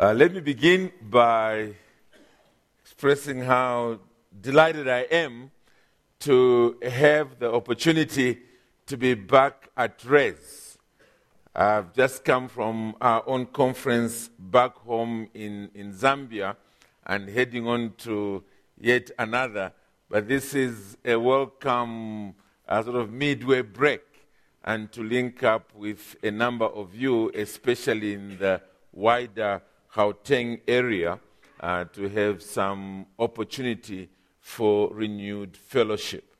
Uh, let me begin by expressing how delighted I am to have the opportunity to be back at Res. I've just come from our own conference back home in, in Zambia and heading on to yet another. But this is a welcome uh, sort of midway break and to link up with a number of you, especially in the wider Gauteng area, uh, to have some opportunity for renewed fellowship.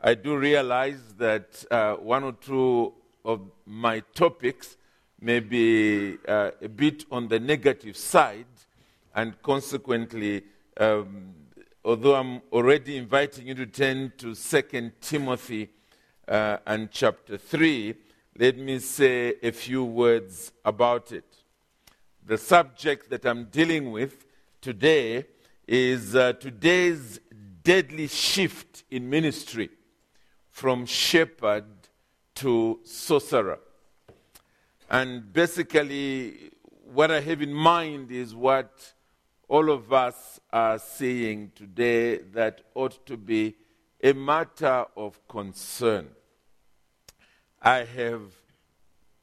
I do realize that uh, one or two of my topics may be uh, a bit on the negative side, and consequently, um, although I'm already inviting you to turn to 2 Timothy uh, and chapter 3, let me say a few words about it. The subject that I'm dealing with today is uh, today's deadly shift in ministry from shepherd to sorcerer. And basically, what I have in mind is what all of us are seeing today that ought to be a matter of concern. I have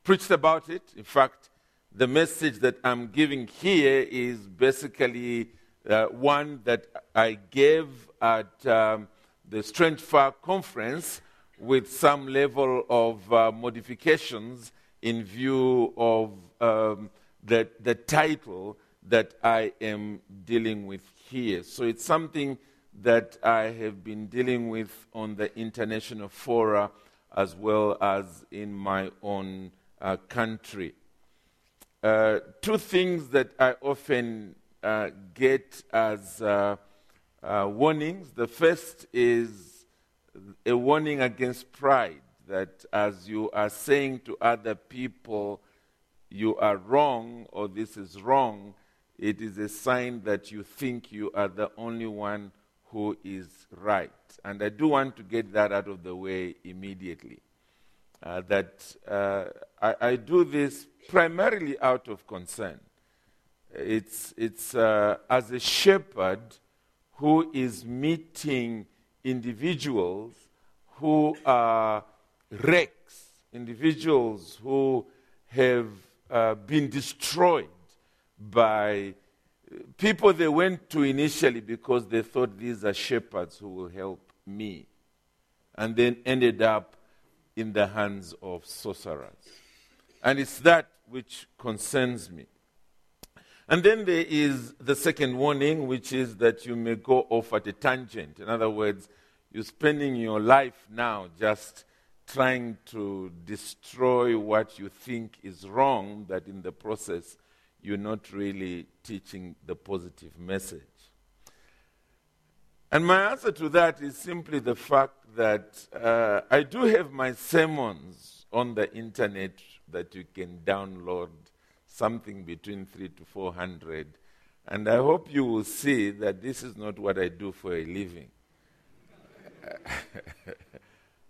preached about it. In fact, the message that I'm giving here is basically uh, one that I gave at um, the Strange Fire conference with some level of uh, modifications in view of um, the, the title that I am dealing with here. So it's something that I have been dealing with on the international fora as well as in my own uh, country. Uh, two things that I often uh, get as uh, uh, warnings. The first is a warning against pride, that as you are saying to other people, you are wrong or this is wrong, it is a sign that you think you are the only one who is right. And I do want to get that out of the way immediately. Uh, that uh, I, I, do this primarily out of concern. It's, it's uh, as a shepherd who is meeting individuals who are wrecks, individuals who have uh, been destroyed by people they went to initially because they thought these are shepherds who will help me, and then ended up in the hands of sorcerers. And it's that which concerns me. And then there is the second warning, which is that you may go off at a tangent. In other words, you're spending your life now just trying to destroy what you think is wrong, that in the process you're not really teaching the positive message. And my answer to that is simply the fact that uh, I do have my sermons on the internet that you can download, something between three to four hundred. And I hope you will see that this is not what I do for a living.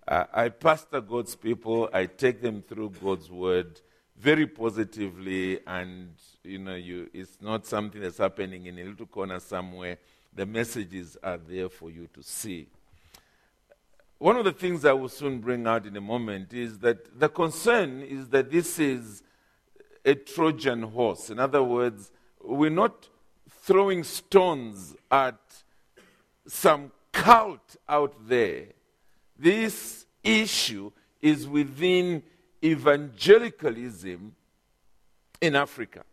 Uh, I pastor God's people, I take them through God's word very positively, and you know, you, it's not something that's happening in a little corner somewhere. The messages are there for you to see. One of the things I will soon bring out in a moment is that the concern is that this is a Trojan horse. In other words, we're not throwing stones at some cult out there. This issue is within evangelicalism in Africa.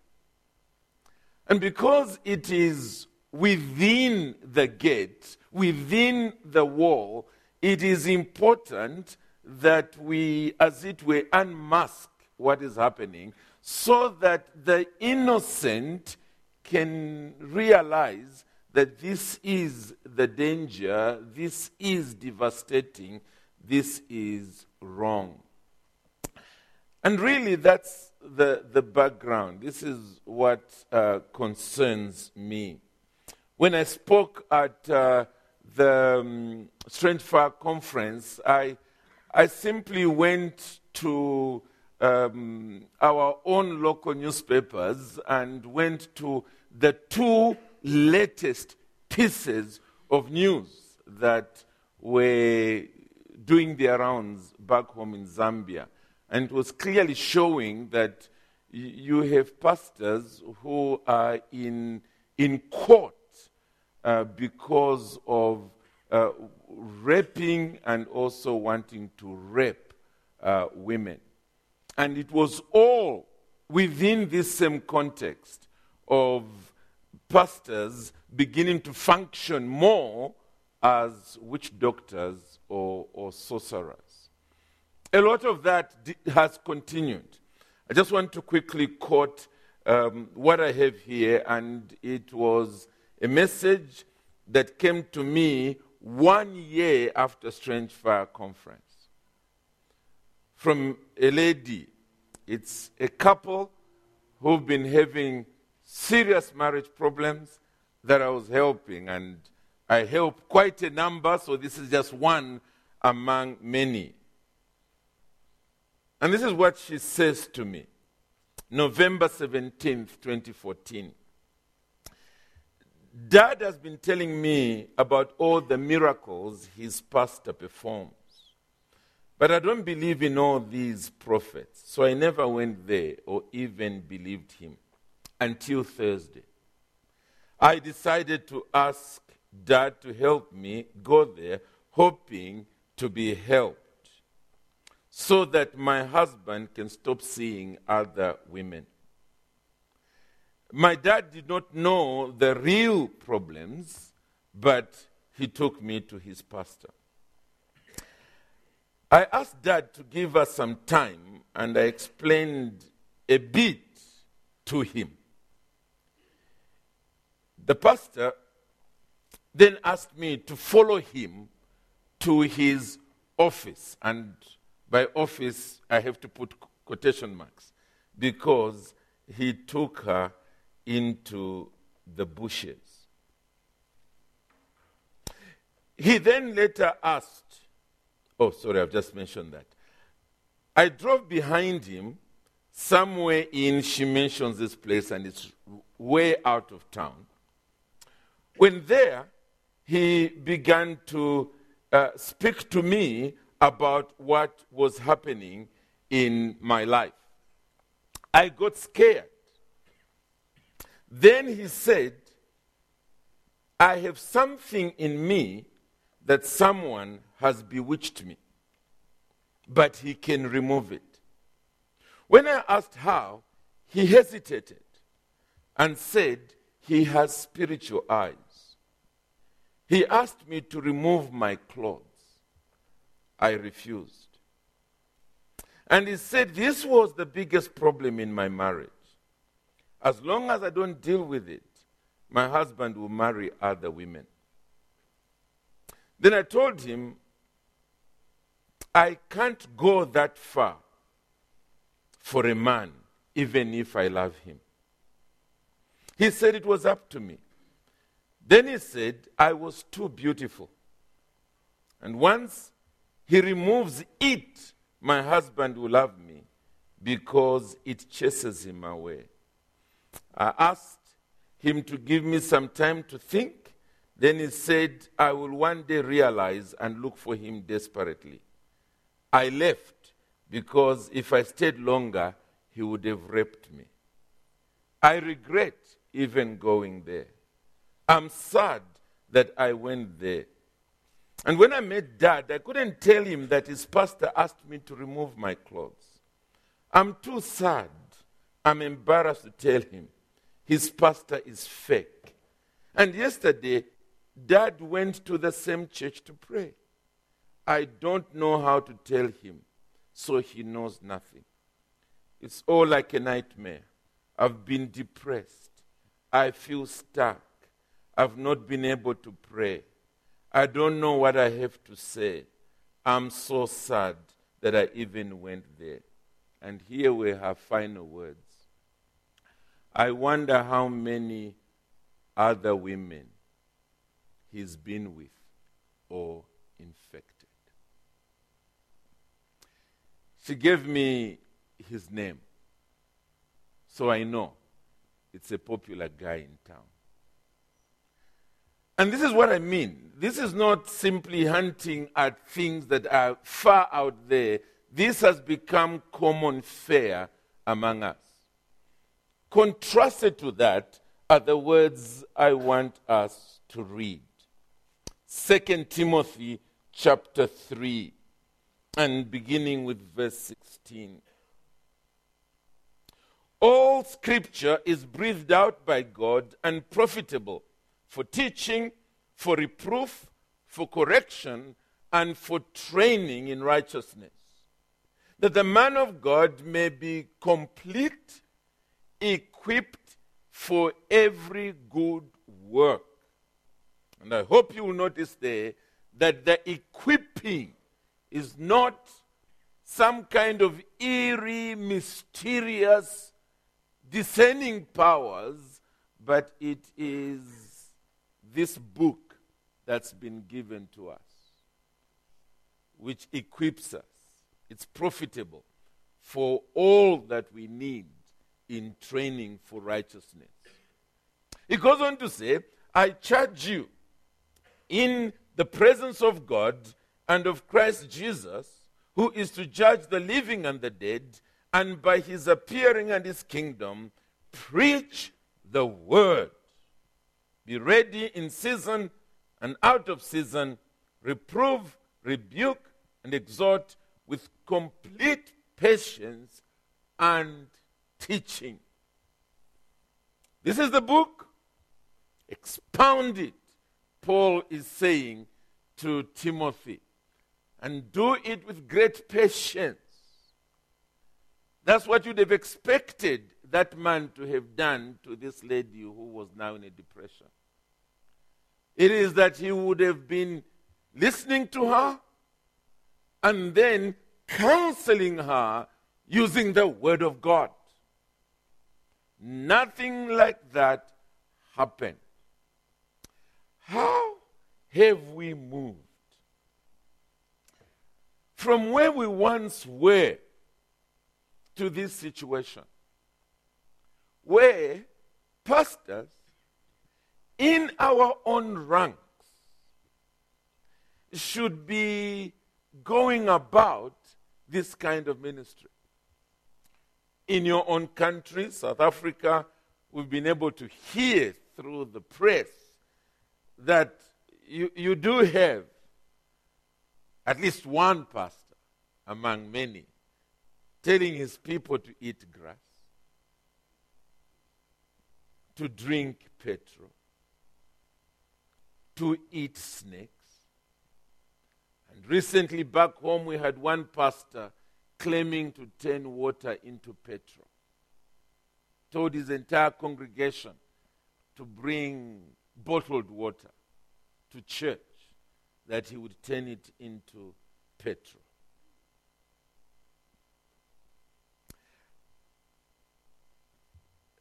And because it is within the gate, within the wall, it is important that we, as it were, unmask what is happening so that the innocent can realize that this is the danger, this is devastating, this is wrong. And really, that's the, the background. This is what uh, concerns me. When I spoke at uh, the um, Strange Fire conference, I, I simply went to um, our own local newspapers and went to the two latest pieces of news that were doing their rounds back home in Zambia. And it was clearly showing that you have pastors who are in, in court uh, because of uh, raping and also wanting to rape uh, women. And it was all within this same context of pastors beginning to function more as witch doctors or, or sorcerers. A lot of that has continued. I just want to quickly quote um, what I have here, and it was a message that came to me one year after Strange Fire Conference from a lady. It's a couple who've been having serious marriage problems that I was helping, and I help quite a number, so this is just one among many. And this is what she says to me November 17th, 2014. Dad has been telling me about all the miracles his pastor performs. But I don't believe in all these prophets, so I never went there or even believed him until Thursday. I decided to ask Dad to help me go there, hoping to be helped so that my husband can stop seeing other women. My dad did not know the real problems, but he took me to his pastor. I asked dad to give us some time, and I explained a bit to him. The pastor then asked me to follow him to his office. And by office, I have to put quotation marks because he took her into the bushes. He then later asked, Oh, sorry, I've just mentioned that. I drove behind him somewhere in, she mentions this place, and it's way out of town. When there, he began to uh, speak to me about what was happening in my life. I got scared. Then he said, I have something in me that someone has bewitched me, but he can remove it. When I asked how, he hesitated and said he has spiritual eyes. He asked me to remove my clothes. I refused. And he said this was the biggest problem in my marriage. As long as I don't deal with it, my husband will marry other women. Then I told him, I can't go that far for a man, even if I love him. He said it was up to me. Then he said, I was too beautiful. And once he removes it, my husband will love me because it chases him away. I asked him to give me some time to think. Then he said, I will one day realize and look for him desperately. I left because if I stayed longer, he would have raped me. I regret even going there. I'm sad that I went there. And when I met dad, I couldn't tell him that his pastor asked me to remove my clothes. I'm too sad. I'm embarrassed to tell him his pastor is fake. And yesterday, dad went to the same church to pray. I don't know how to tell him, so he knows nothing. It's all like a nightmare. I've been depressed. I feel stuck. I've not been able to pray. I don't know what I have to say. I'm so sad that I even went there. And here we have final words. I wonder how many other women he's been with or infected. She gave me his name. So I know it's a popular guy in town. And this is what I mean. This is not simply hunting at things that are far out there. This has become common fare among us. Contrasted to that are the words I want us to read. 2 Timothy chapter 3 and beginning with verse 16. All scripture is breathed out by God and profitable for teaching, for reproof, for correction, and for training in righteousness, that the man of God may be complete, equipped for every good work. And I hope you will notice there that the equipping is not some kind of eerie, mysterious discerning powers, but it is this book that's been given to us, which equips us. It's profitable for all that we need in training for righteousness. He goes on to say, I charge you in the presence of God and of Christ Jesus, who is to judge the living and the dead and by his appearing and his kingdom, preach the word. Be ready in season and out of season, reprove, rebuke, and exhort with complete patience and teaching. This is the book. Expound it, Paul is saying to Timothy. And do it with great patience that's what you'd have expected that man to have done to this lady who was now in a depression. It is that he would have been listening to her and then counseling her using the Word of God. Nothing like that happened. How have we moved from where we once were to this situation where pastors in our own ranks should be going about this kind of ministry. In your own country, South Africa, we've been able to hear through the press that you, you do have at least one pastor among many telling his people to eat grass, to drink petrol, to eat snakes. And recently, back home, we had one pastor claiming to turn water into petrol. Told his entire congregation to bring bottled water to church, that he would turn it into petrol.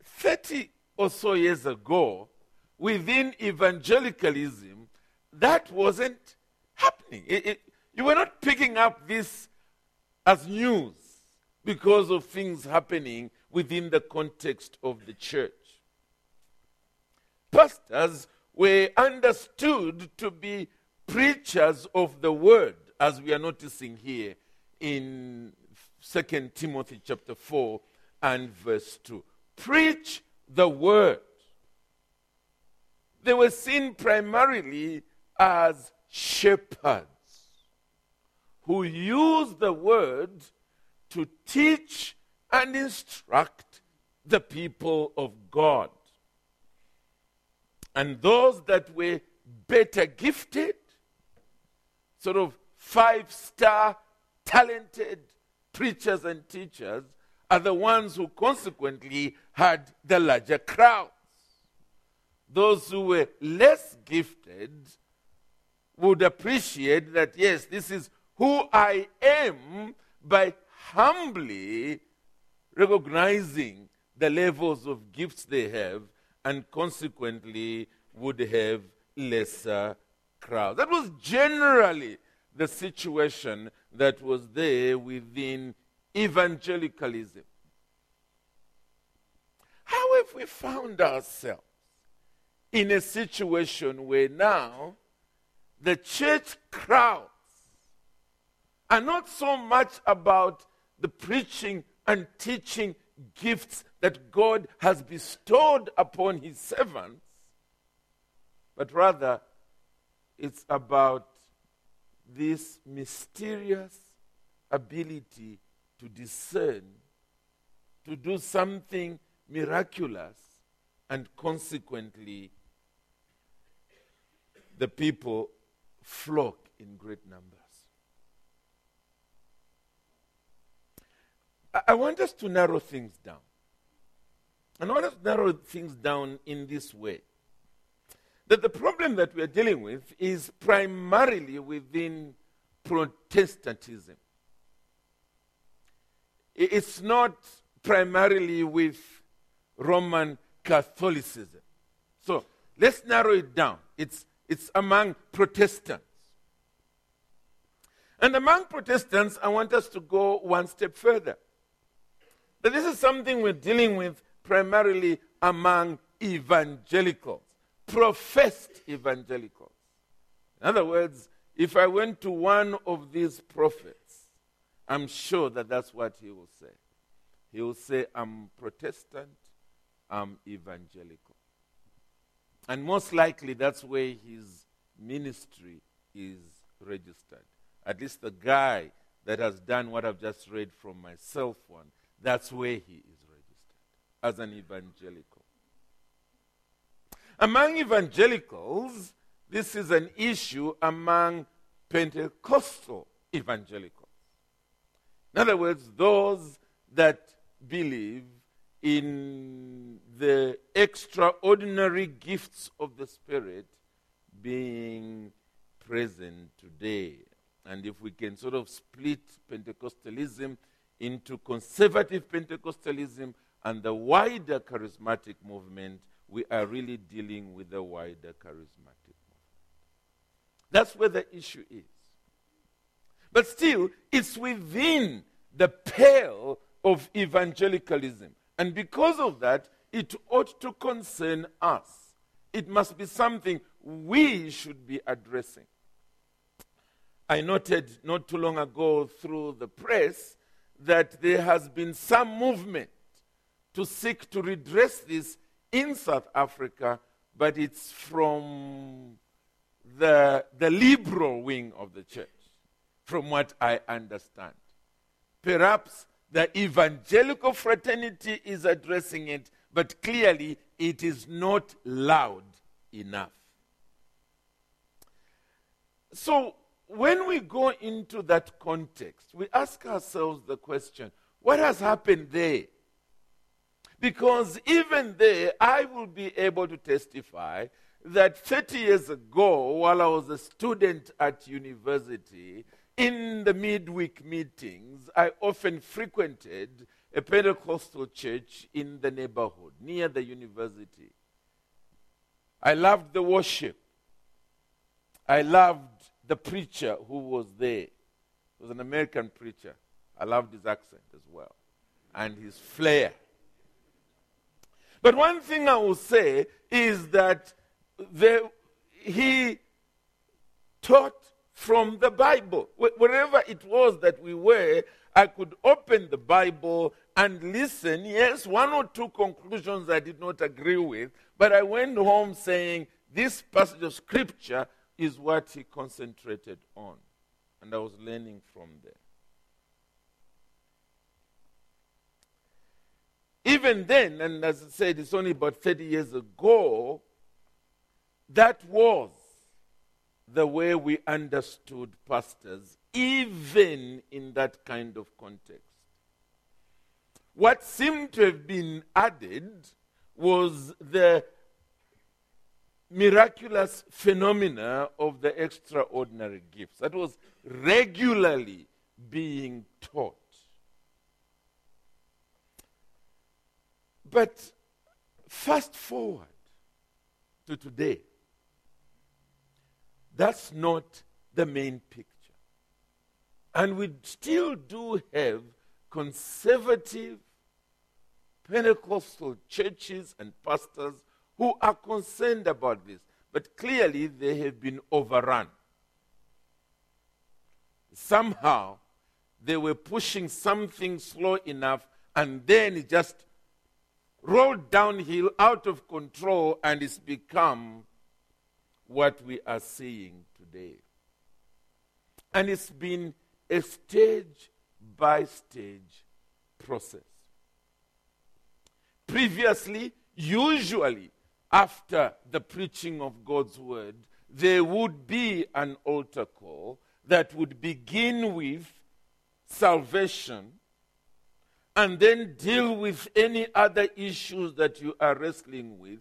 30 or so years ago, within evangelicalism, that wasn't happening. It, it, you were not picking up this as news because of things happening within the context of the church. Pastors were understood to be preachers of the word, as we are noticing here in 2 Timothy chapter 4 and verse 2 preach the word. They were seen primarily as shepherds who use the word to teach and instruct the people of God. And those that were better gifted, sort of five star talented preachers and teachers, are the ones who consequently had the larger crowds. Those who were less gifted would appreciate that, yes, this is who I am by humbly recognizing the levels of gifts they have and consequently would have lesser crowds. That was generally the situation that was there within evangelicalism. How have we found ourselves in a situation where now the church crowds are not so much about the preaching and teaching gifts that God has bestowed upon his servants, but rather it's about this mysterious ability to discern, to do something miraculous, and consequently, the people flock in great numbers. I want us to narrow things down. And I want us to narrow things down in this way that the problem that we are dealing with is primarily within Protestantism. It's not primarily with Roman Catholicism. So let's narrow it down. It's, it's among Protestants. And among Protestants, I want us to go one step further. That this is something we're dealing with primarily among evangelicals, professed evangelicals. In other words, if I went to one of these prophets, I'm sure that that's what he will say. He will say, I'm Protestant, I'm evangelical. And most likely that's where his ministry is registered. At least the guy that has done what I've just read from my cell phone that's where he is registered as an evangelical. Among evangelicals, this is an issue among Pentecostal evangelicals. In other words, those that believe in the extraordinary gifts of the Spirit being present today. And if we can sort of split Pentecostalism into conservative Pentecostalism and the wider charismatic movement, we are really dealing with the wider charismatic movement. That's where the issue is. But still, it's within the pale of evangelicalism. And because of that, it ought to concern us. It must be something we should be addressing. I noted not too long ago through the press that there has been some movement to seek to redress this in South Africa, but it's from the, the liberal wing of the church, from what I understand. Perhaps the evangelical fraternity is addressing it, but clearly it is not loud enough. So, when we go into that context, we ask ourselves the question what has happened there? Because even there, I will be able to testify that 30 years ago, while I was a student at university, in the midweek meetings, I often frequented a Pentecostal church in the neighborhood near the university. I loved the worship. I loved the preacher who was there was an American preacher. I loved his accent as well and his flair. But one thing I will say is that there, he taught from the Bible. Wherever it was that we were, I could open the Bible and listen. Yes, one or two conclusions I did not agree with, but I went home saying, This passage of Scripture is what he concentrated on. And I was learning from there. Even then, and as I said, it's only about 30 years ago, that was the way we understood pastors, even in that kind of context. What seemed to have been added was the miraculous phenomena of the extraordinary gifts. That was regularly being taught. But fast forward to today, that's not the main picture. And we still do have conservative Pentecostal churches and pastors who are concerned about this, but clearly they have been overrun. Somehow they were pushing something slow enough, and then it just rolled downhill out of control, and it's become what we are seeing today. And it's been a stage by stage process. Previously, usually after the preaching of God's word, there would be an altar call that would begin with salvation and then deal with any other issues that you are wrestling with,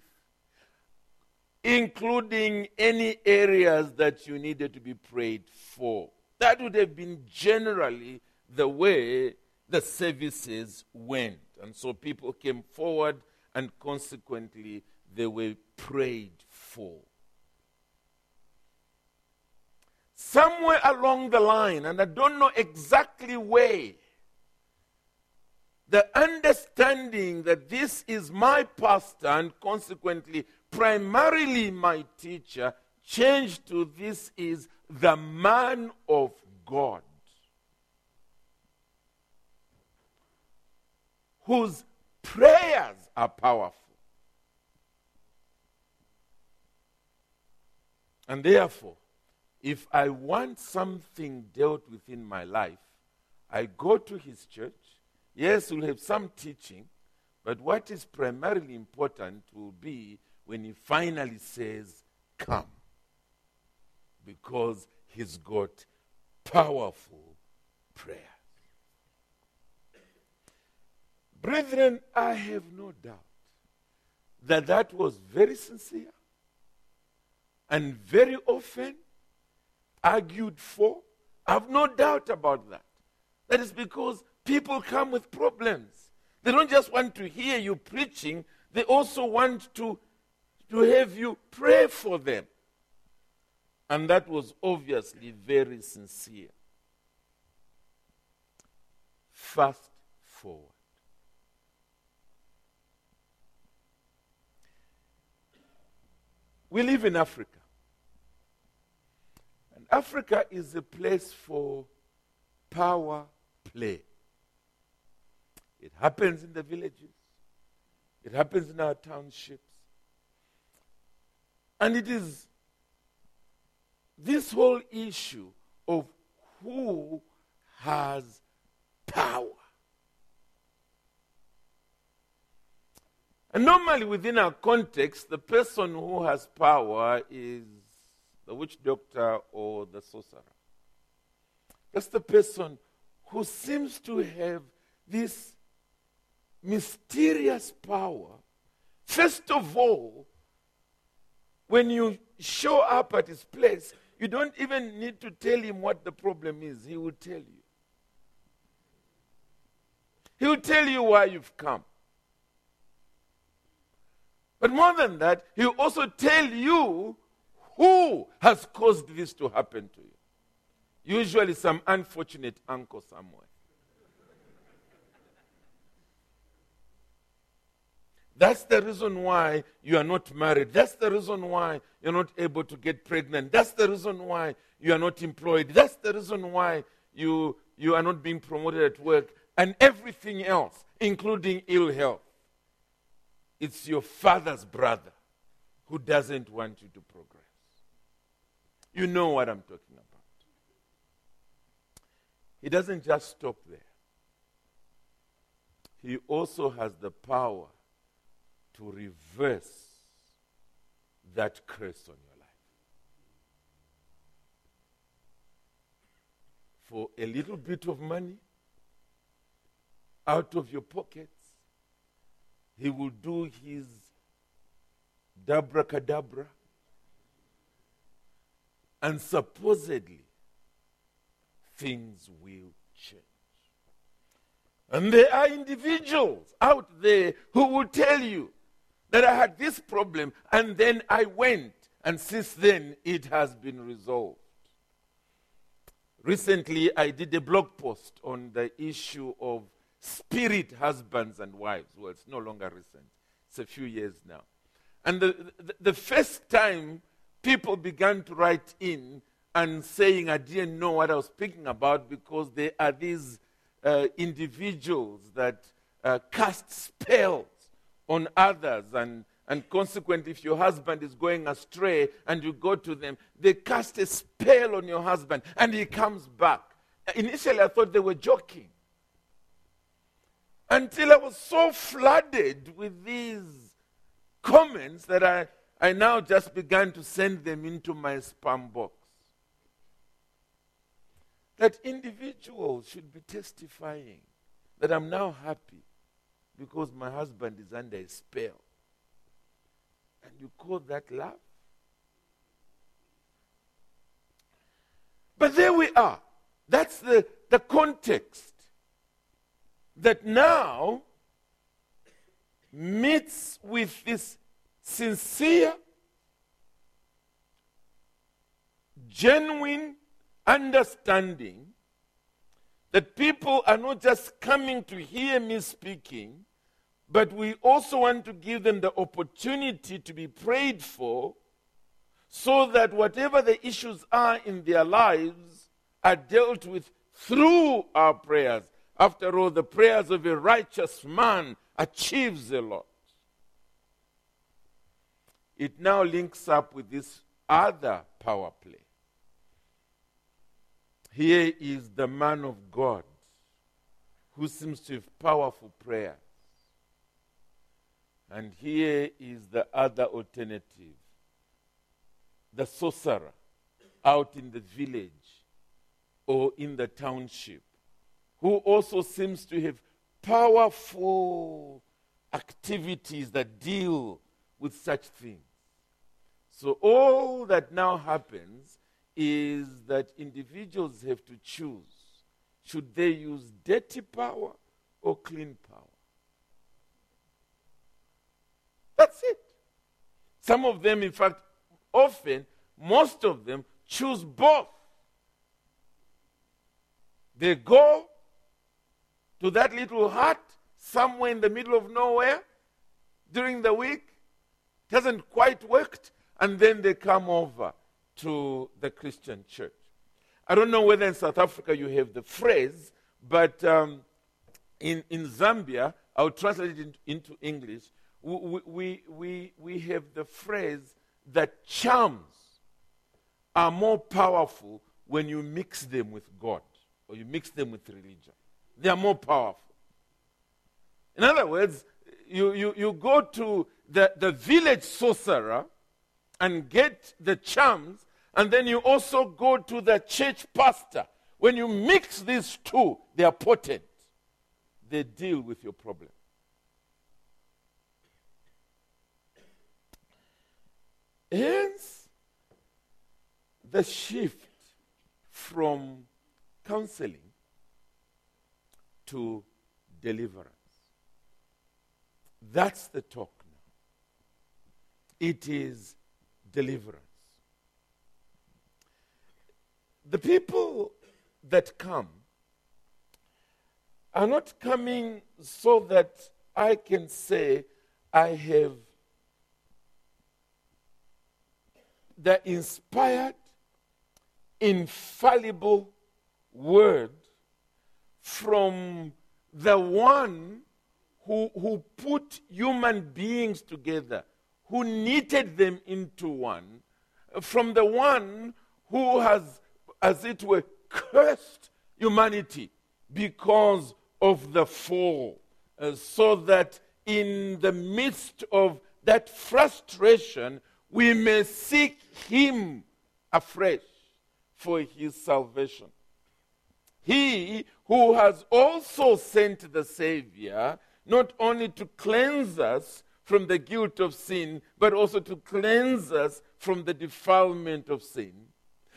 including any areas that you needed to be prayed for. That would have been generally the way the services went. And so people came forward, and consequently, they were prayed for. Somewhere along the line, and I don't know exactly where, the understanding that this is my pastor and consequently primarily my teacher changed to this is the man of God. whose prayers are powerful. And therefore, if I want something dealt with in my life, I go to his church. Yes, we'll have some teaching, but what is primarily important will be when he finally says, Come. Because he's got powerful prayer. Brethren, I have no doubt that that was very sincere and very often argued for. I have no doubt about that. That is because people come with problems. They don't just want to hear you preaching, they also want to, to have you pray for them. And that was obviously very sincere. Fast forward. We live in Africa. Africa is a place for power play. It happens in the villages, it happens in our townships. And it is this whole issue of who has power. And normally, within our context, the person who has power is the witch doctor or the sorcerer. That's the person who seems to have this mysterious power. First of all, when you show up at his place, you don't even need to tell him what the problem is. He will tell you. He will tell you why you've come. But more than that, he will also tell you who has caused this to happen to you. Usually, some unfortunate uncle somewhere. That's the reason why you are not married. That's the reason why you're not able to get pregnant. That's the reason why you are not employed. That's the reason why you, you are not being promoted at work and everything else, including ill health. It's your father's brother who doesn't want you to progress. You know what I'm talking about. He doesn't just stop there, he also has the power to reverse that curse on your life. For a little bit of money out of your pockets, he will do his dabracadabra. And supposedly, things will change. And there are individuals out there who will tell you that I had this problem and then I went, and since then it has been resolved. Recently, I did a blog post on the issue of spirit husbands and wives. Well, it's no longer recent, it's a few years now. And the, the, the first time people began to write in and saying, I didn't know what I was speaking about because there are these uh, individuals that uh, cast spells on others and and consequently, if your husband is going astray and you go to them, they cast a spell on your husband and he comes back. Initially, I thought they were joking. Until I was so flooded with these comments that I, I now just began to send them into my spam box. That individuals should be testifying that I'm now happy because my husband is under a spell. And you call that love? But there we are. That's the, the context that now meets with this sincere, genuine understanding that people are not just coming to hear me speaking, but we also want to give them the opportunity to be prayed for so that whatever the issues are in their lives are dealt with through our prayers. After all, the prayers of a righteous man achieves a lot. It now links up with this other power play. Here is the man of God who seems to have powerful prayer. And here is the other alternative the sorcerer out in the village or in the township, who also seems to have powerful activities that deal with such things. So, all that now happens is that individuals have to choose should they use dirty power or clean power? That's it. Some of them, in fact, often, most of them choose both. They go to that little hut somewhere in the middle of nowhere during the week. It hasn't quite worked. And then they come over to the Christian church. I don't know whether in South Africa you have the phrase, but um, in, in Zambia, I'll translate it into English we, we, we, we have the phrase that charms are more powerful when you mix them with God or you mix them with religion. They are more powerful. In other words, you, you, you go to the, the village sorcerer and get the charms, and then you also go to the church pastor. When you mix these two, they are potent. They deal with your problem. Hence, the shift from counseling to deliverance. That's the talk now. It is deliverance. The people that come are not coming so that I can say, I have the inspired, infallible word from the one who, who put human beings together, who knitted them into one, from the one who has, as it were, cursed humanity because of the fall, uh, so that in the midst of that frustration, we may seek him afresh for his salvation. He who has also sent the Savior, not only to cleanse us from the guilt of sin, but also to cleanse us from the defilement of sin,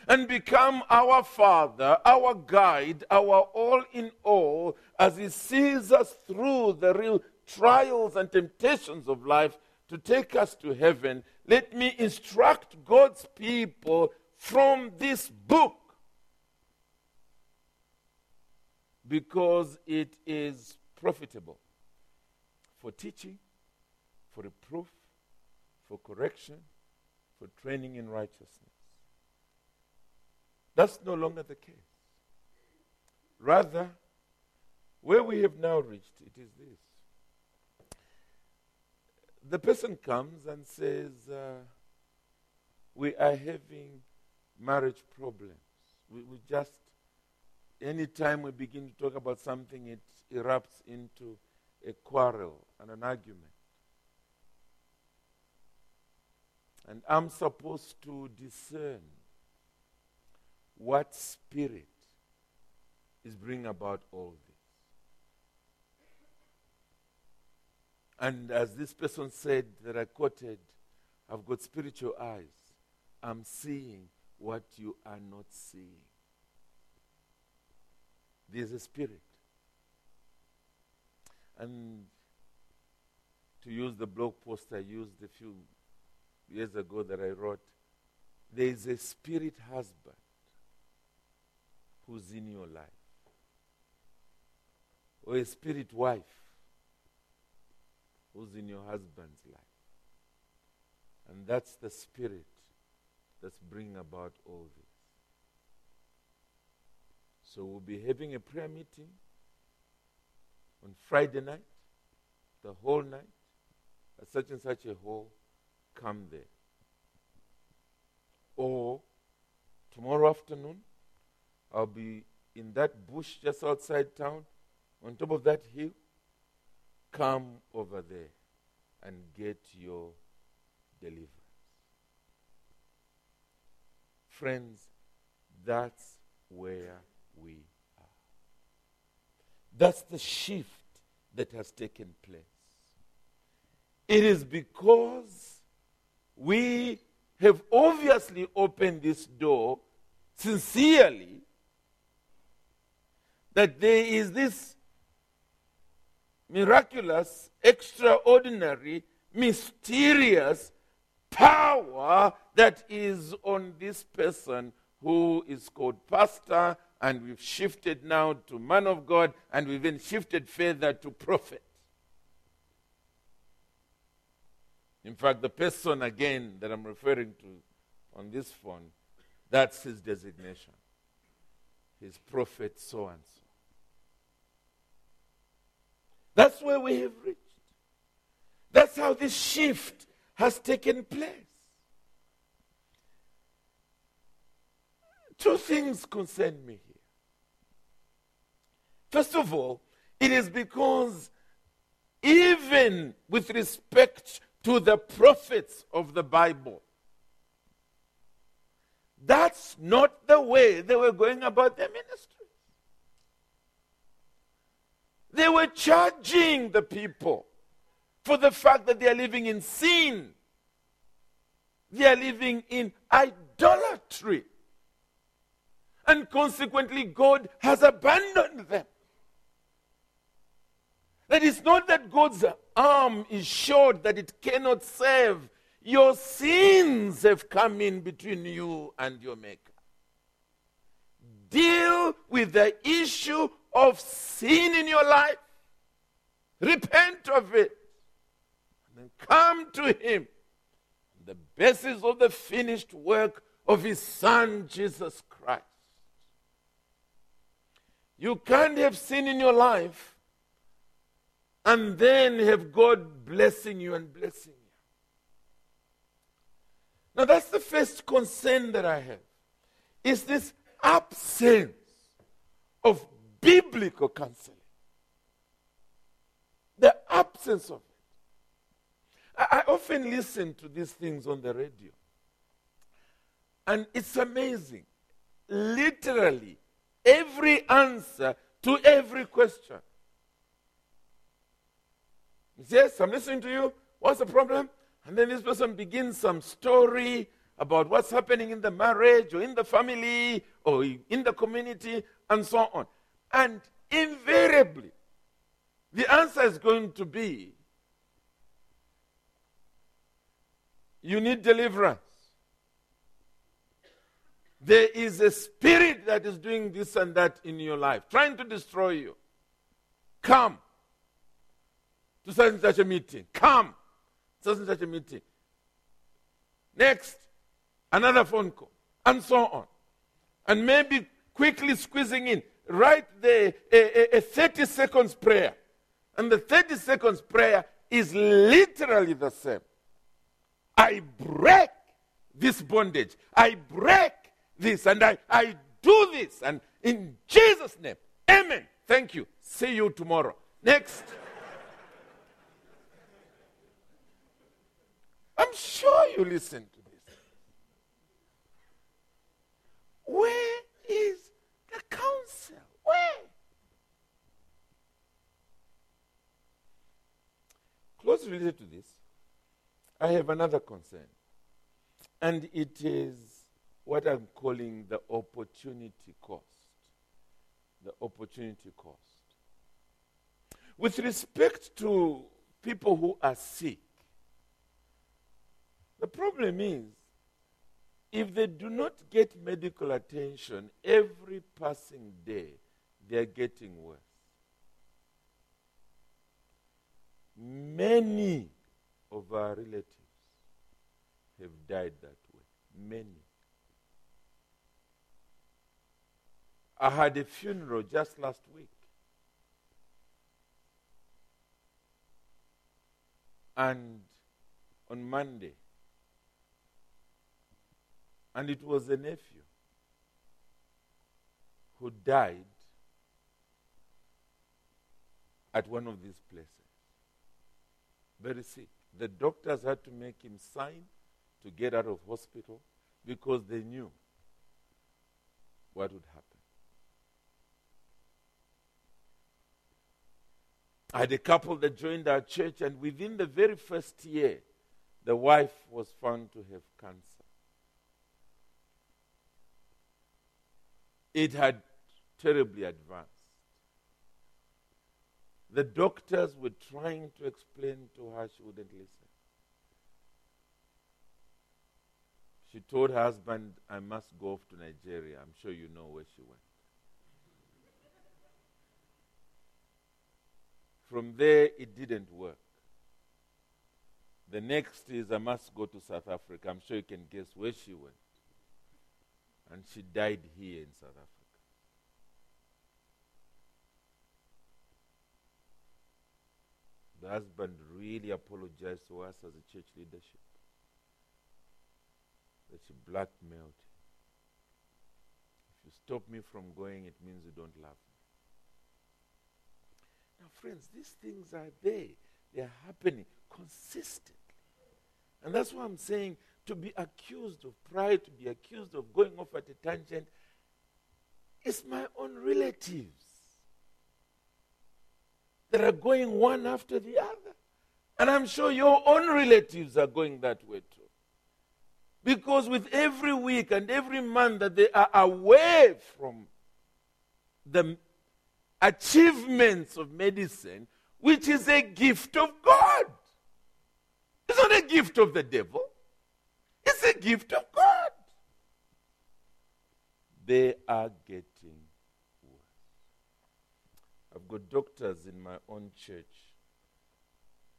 and become our Father, our guide, our all in all, as He sees us through the real trials and temptations of life to take us to heaven. Let me instruct God's people from this book because it is profitable for teaching, for reproof, for correction, for training in righteousness. That's no longer the case. Rather, where we have now reached, it is this. The person comes and says, uh, We are having marriage problems. We, we just, anytime we begin to talk about something, it erupts into a quarrel and an argument. And I'm supposed to discern what spirit is bringing about all this. And as this person said that I quoted, I've got spiritual eyes. I'm seeing what you are not seeing. There's a spirit. And to use the blog post I used a few years ago that I wrote, there is a spirit husband who's in your life, or a spirit wife who's in your husband's life. And that's the spirit that's bringing about all this. So we'll be having a prayer meeting on Friday night, the whole night, at such and such a hall. Come there. Or tomorrow afternoon, I'll be in that bush just outside town, on top of that hill. Come over there and get your deliverance. Friends, that's where we are. That's the shift that has taken place. It is because we have obviously opened this door sincerely that there is this miraculous, extraordinary, mysterious power that is on this person who is called pastor, and we've shifted now to man of God, and we've even shifted further to prophet. In fact, the person again that I'm referring to on this phone, that's his designation. His prophet so and so. That's where we have reached. That's how this shift has taken place. Two things concern me here. First of all, it is because even with respect to the prophets of the Bible, that's not the way they were going about their ministry. They were charging the people for the fact that they are living in sin. They are living in idolatry. And consequently, God has abandoned them. That is not that God's arm is short, that it cannot save. Your sins have come in between you and your Maker. Deal with the issue of sin in your life. Repent of it. And then come to Him. On The basis of the finished work of His Son, Jesus Christ. You can't have sin in your life and then have God blessing you and blessing you. Now, that's the first concern that I have. Is this absence of biblical counseling. The absence of it. I, I often listen to these things on the radio. And it's amazing. Literally, every answer to every question. Yes, I'm listening to you. What's the problem? And then this person begins some story about what's happening in the marriage or in the family or in the community and so on. And invariably, the answer is going to be you need deliverance. There is a spirit that is doing this and that in your life, trying to destroy you. Come, to such and such a meeting. Come, such and such a meeting. Next, another phone call, and so on. And maybe quickly squeezing in, right there, a, a, a 30 seconds prayer. And the 30 seconds prayer is literally the same. I break this bondage. I break this and I, I do this. And in Jesus' name, amen. Thank you. See you tomorrow. Next. I'm sure you listen to this. Where is the counsel? Where? Closely related to this, I have another concern. And it is what I'm calling the opportunity cost. The opportunity cost. With respect to people who are sick, the problem is if they do not get medical attention every passing day, they're getting worse. Many of our relatives have died that way. Many. I had a funeral just last week. And on Monday, and it was a nephew who died at one of these places. Very sick. The doctors had to make him sign to get out of hospital because they knew what would happen. I had a couple that joined our church, and within the very first year, the wife was found to have cancer. It had terribly advanced. The doctors were trying to explain to her, she wouldn't listen. She told her husband, I must go off to Nigeria. I'm sure you know where she went. From there, it didn't work. The next is, I must go to South Africa. I'm sure you can guess where she went. And she died here in South Africa. The husband really apologized to us as a church leadership that she blackmailed him. If you stop me from going, it means you don't love me. Now, friends, these things are there. They are happening consistently. And that's why I'm saying to be accused of pride, to be accused of going off at a tangent, it's my own relatives that are going one after the other. And I'm sure your own relatives are going that way too. Because with every week and every month that they are away from the achievements of medicine, which is a gift of God. It's not a gift of the devil, gift of God. They are getting worse. I've got doctors in my own church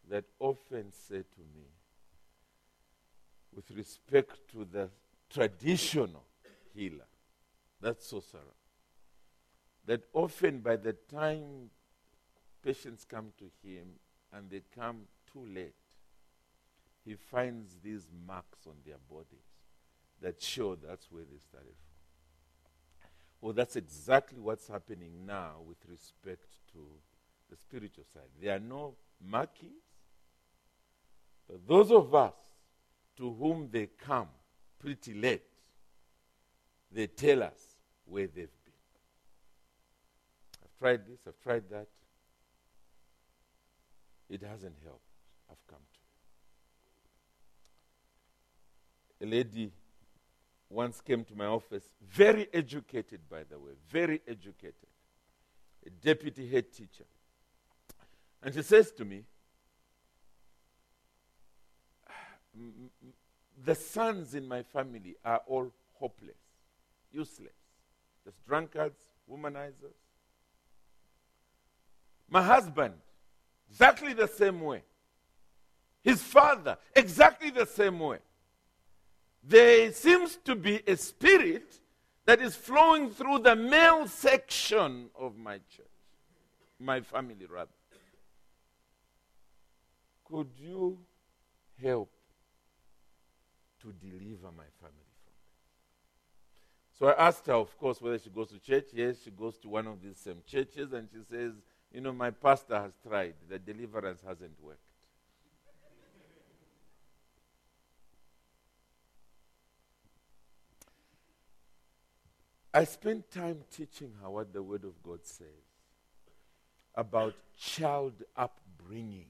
that often say to me, with respect to the traditional healer, that's sorcerer, that often by the time patients come to him and they come too late, he finds these marks on their bodies that show that's where they started from. Well, that's exactly what's happening now with respect to the spiritual side. There are no markings, but those of us to whom they come pretty late, they tell us where they've been. I've tried this, I've tried that. It hasn't helped. I've come to you. A lady once came to my office, very educated, by the way, very educated, a deputy head teacher. And she says to me, the sons in my family are all hopeless, useless, just drunkards, womanizers. My husband exactly the same way. His father, exactly the same way. There seems to be a spirit that is flowing through the male section of my church, my family, rather. Could you help to deliver my family from this? So I asked her, of course, whether she goes to church. Yes, she goes to one of these same churches, and she says, You know, my pastor has tried, the deliverance hasn't worked. I spent time teaching her what the Word of God says about child upbringing.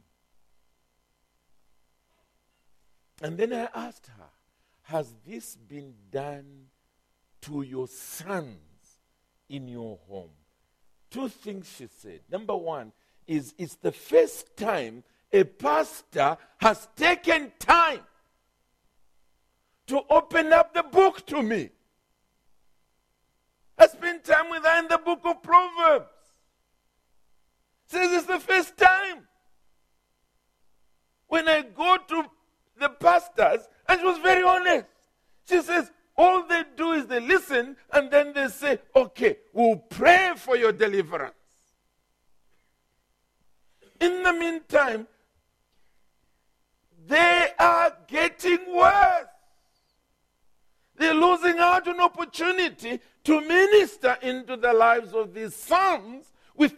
And then I asked her, Has this been done to your sons in your home? Two things she said. Number one is it's the first time a pastor has taken time to open up the book to me. I spent time with her in the book of Proverbs. Says it's the first time. When I go to the pastors, and she was very honest. She says, all they do is they listen and then they say, okay, we'll pray for your deliverance. In the meantime, they are getting worse. They're losing out on opportunity to minister into the lives of these sons with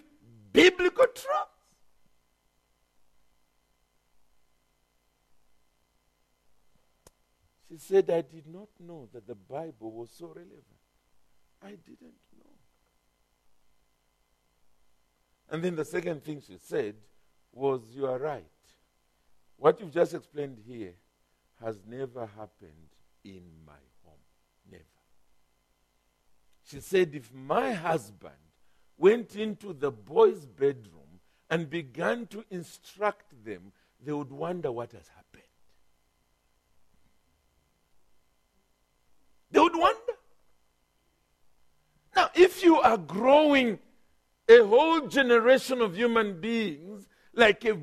biblical truth. She said, I did not know that the Bible was so relevant. I didn't know. And then the second thing she said was, You are right. What you've just explained here has never happened in my. She said, if my husband went into the boys' bedroom and began to instruct them, they would wonder what has happened. They would wonder. Now, if you are growing a whole generation of human beings like a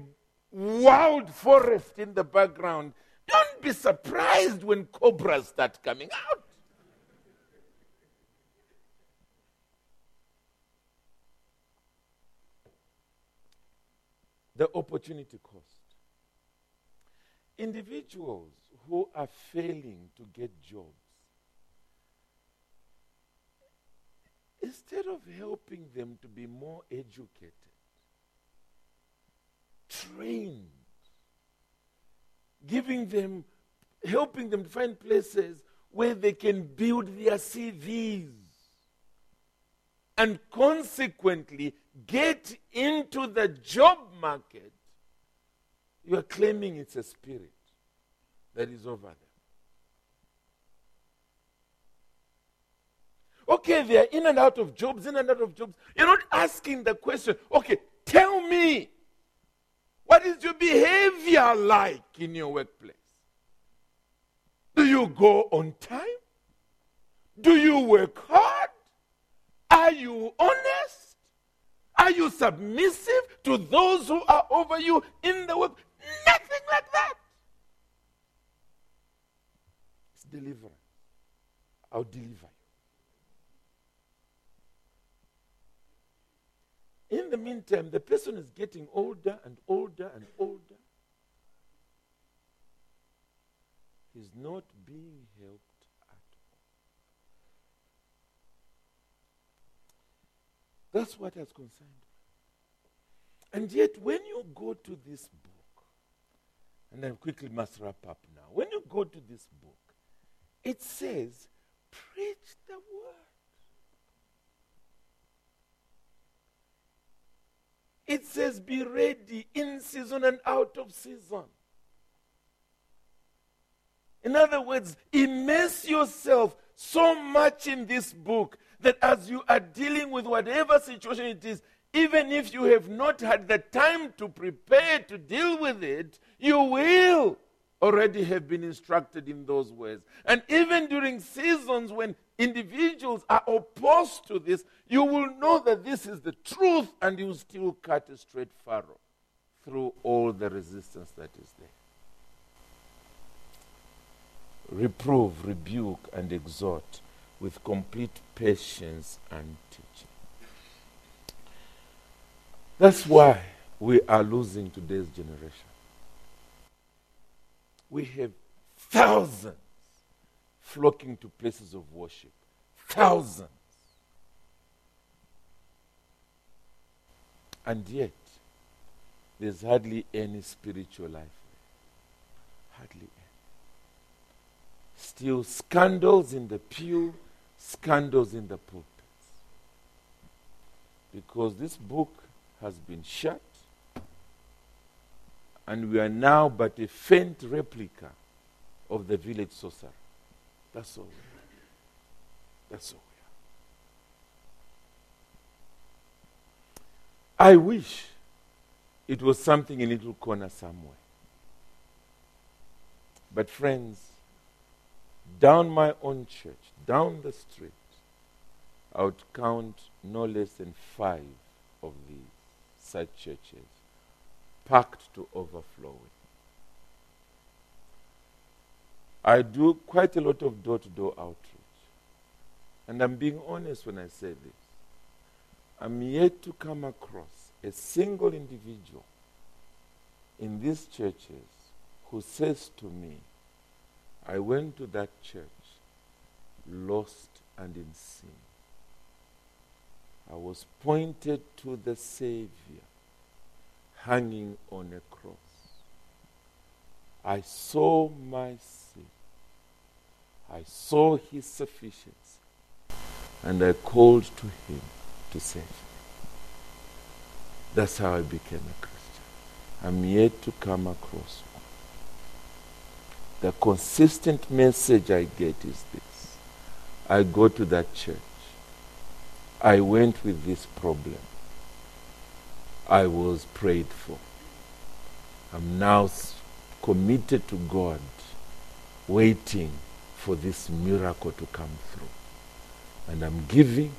wild forest in the background, don't be surprised when cobras start coming out. The opportunity cost. Individuals who are failing to get jobs, instead of helping them to be more educated, trained, giving them, helping them to find places where they can build their CVs and consequently get into the job market, you are claiming it's a spirit that is over them. Okay, they are in and out of jobs, in and out of jobs. You're not asking the question, okay, tell me, what is your behavior like in your workplace? Do you go on time? Do you work hard? Are you honest? Are you submissive to those who are over you in the work? Nothing like that. It's deliverance. I'll deliver you. In the meantime, the person is getting older and older and older. He's not being helped That's what has concerned me. And yet, when you go to this book, and I quickly must wrap up now. When you go to this book, it says, preach the word. It says, be ready in season and out of season. In other words, immerse yourself so much in this book that as you are dealing with whatever situation it is, even if you have not had the time to prepare to deal with it, you will already have been instructed in those ways. And even during seasons when individuals are opposed to this, you will know that this is the truth and you still cut a straight furrow through all the resistance that is there. Reprove, rebuke, and exhort with complete patience and teaching. That's why we are losing today's generation. We have thousands flocking to places of worship. Thousands. And yet, there's hardly any spiritual life. Hardly any. Still, scandals in the pew, scandals in the pulpits. Because this book has been shut, and we are now but a faint replica of the village sorcerer. That's all. That's all. We are. I wish it was something in a little corner somewhere. But, friends, down my own church, down the street, I would count no less than five of these such churches packed to overflowing. I do quite a lot of door to door outreach. And I'm being honest when I say this. I'm yet to come across a single individual in these churches who says to me, I went to that church lost and in sin. I was pointed to the Savior hanging on a cross. I saw my sin. I saw his sufficiency. And I called to him to save me. That's how I became a Christian. I'm yet to come across one. The consistent message I get is this I go to that church. I went with this problem. I was prayed for. I'm now committed to God, waiting for this miracle to come through. And I'm giving,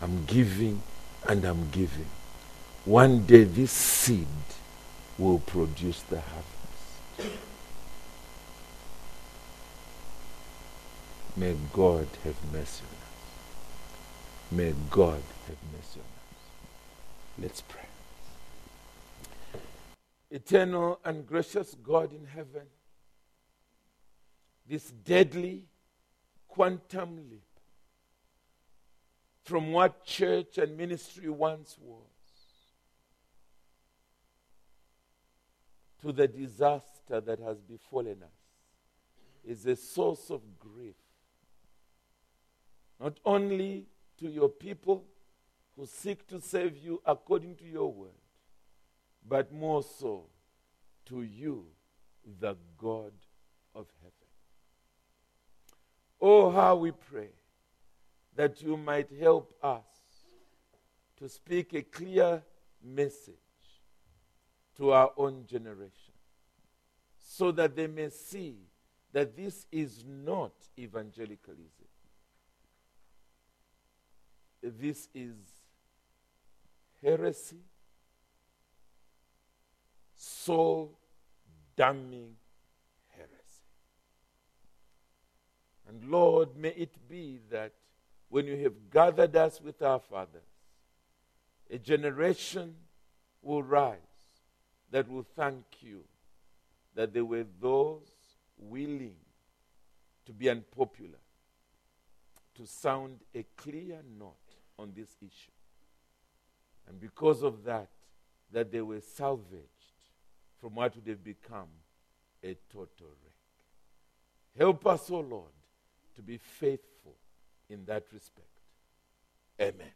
I'm giving, and I'm giving. One day this seed will produce the harvest. May God have mercy on us. May God have mercy on us. Let's pray. Eternal and gracious God in heaven, this deadly quantum leap from what church and ministry once was to the disaster that has befallen us is a source of grief. Not only to your people who seek to save you according to your word, but more so to you, the God of heaven. Oh, how we pray that you might help us to speak a clear message to our own generation so that they may see that this is not evangelicalism. This is heresy, soul damning heresy. And Lord, may it be that when you have gathered us with our fathers, a generation will rise that will thank you that there were those willing to be unpopular, to sound a clear note on this issue. And because of that, that they were salvaged from what would have become a total wreck. Help us, O oh Lord, to be faithful in that respect. Amen.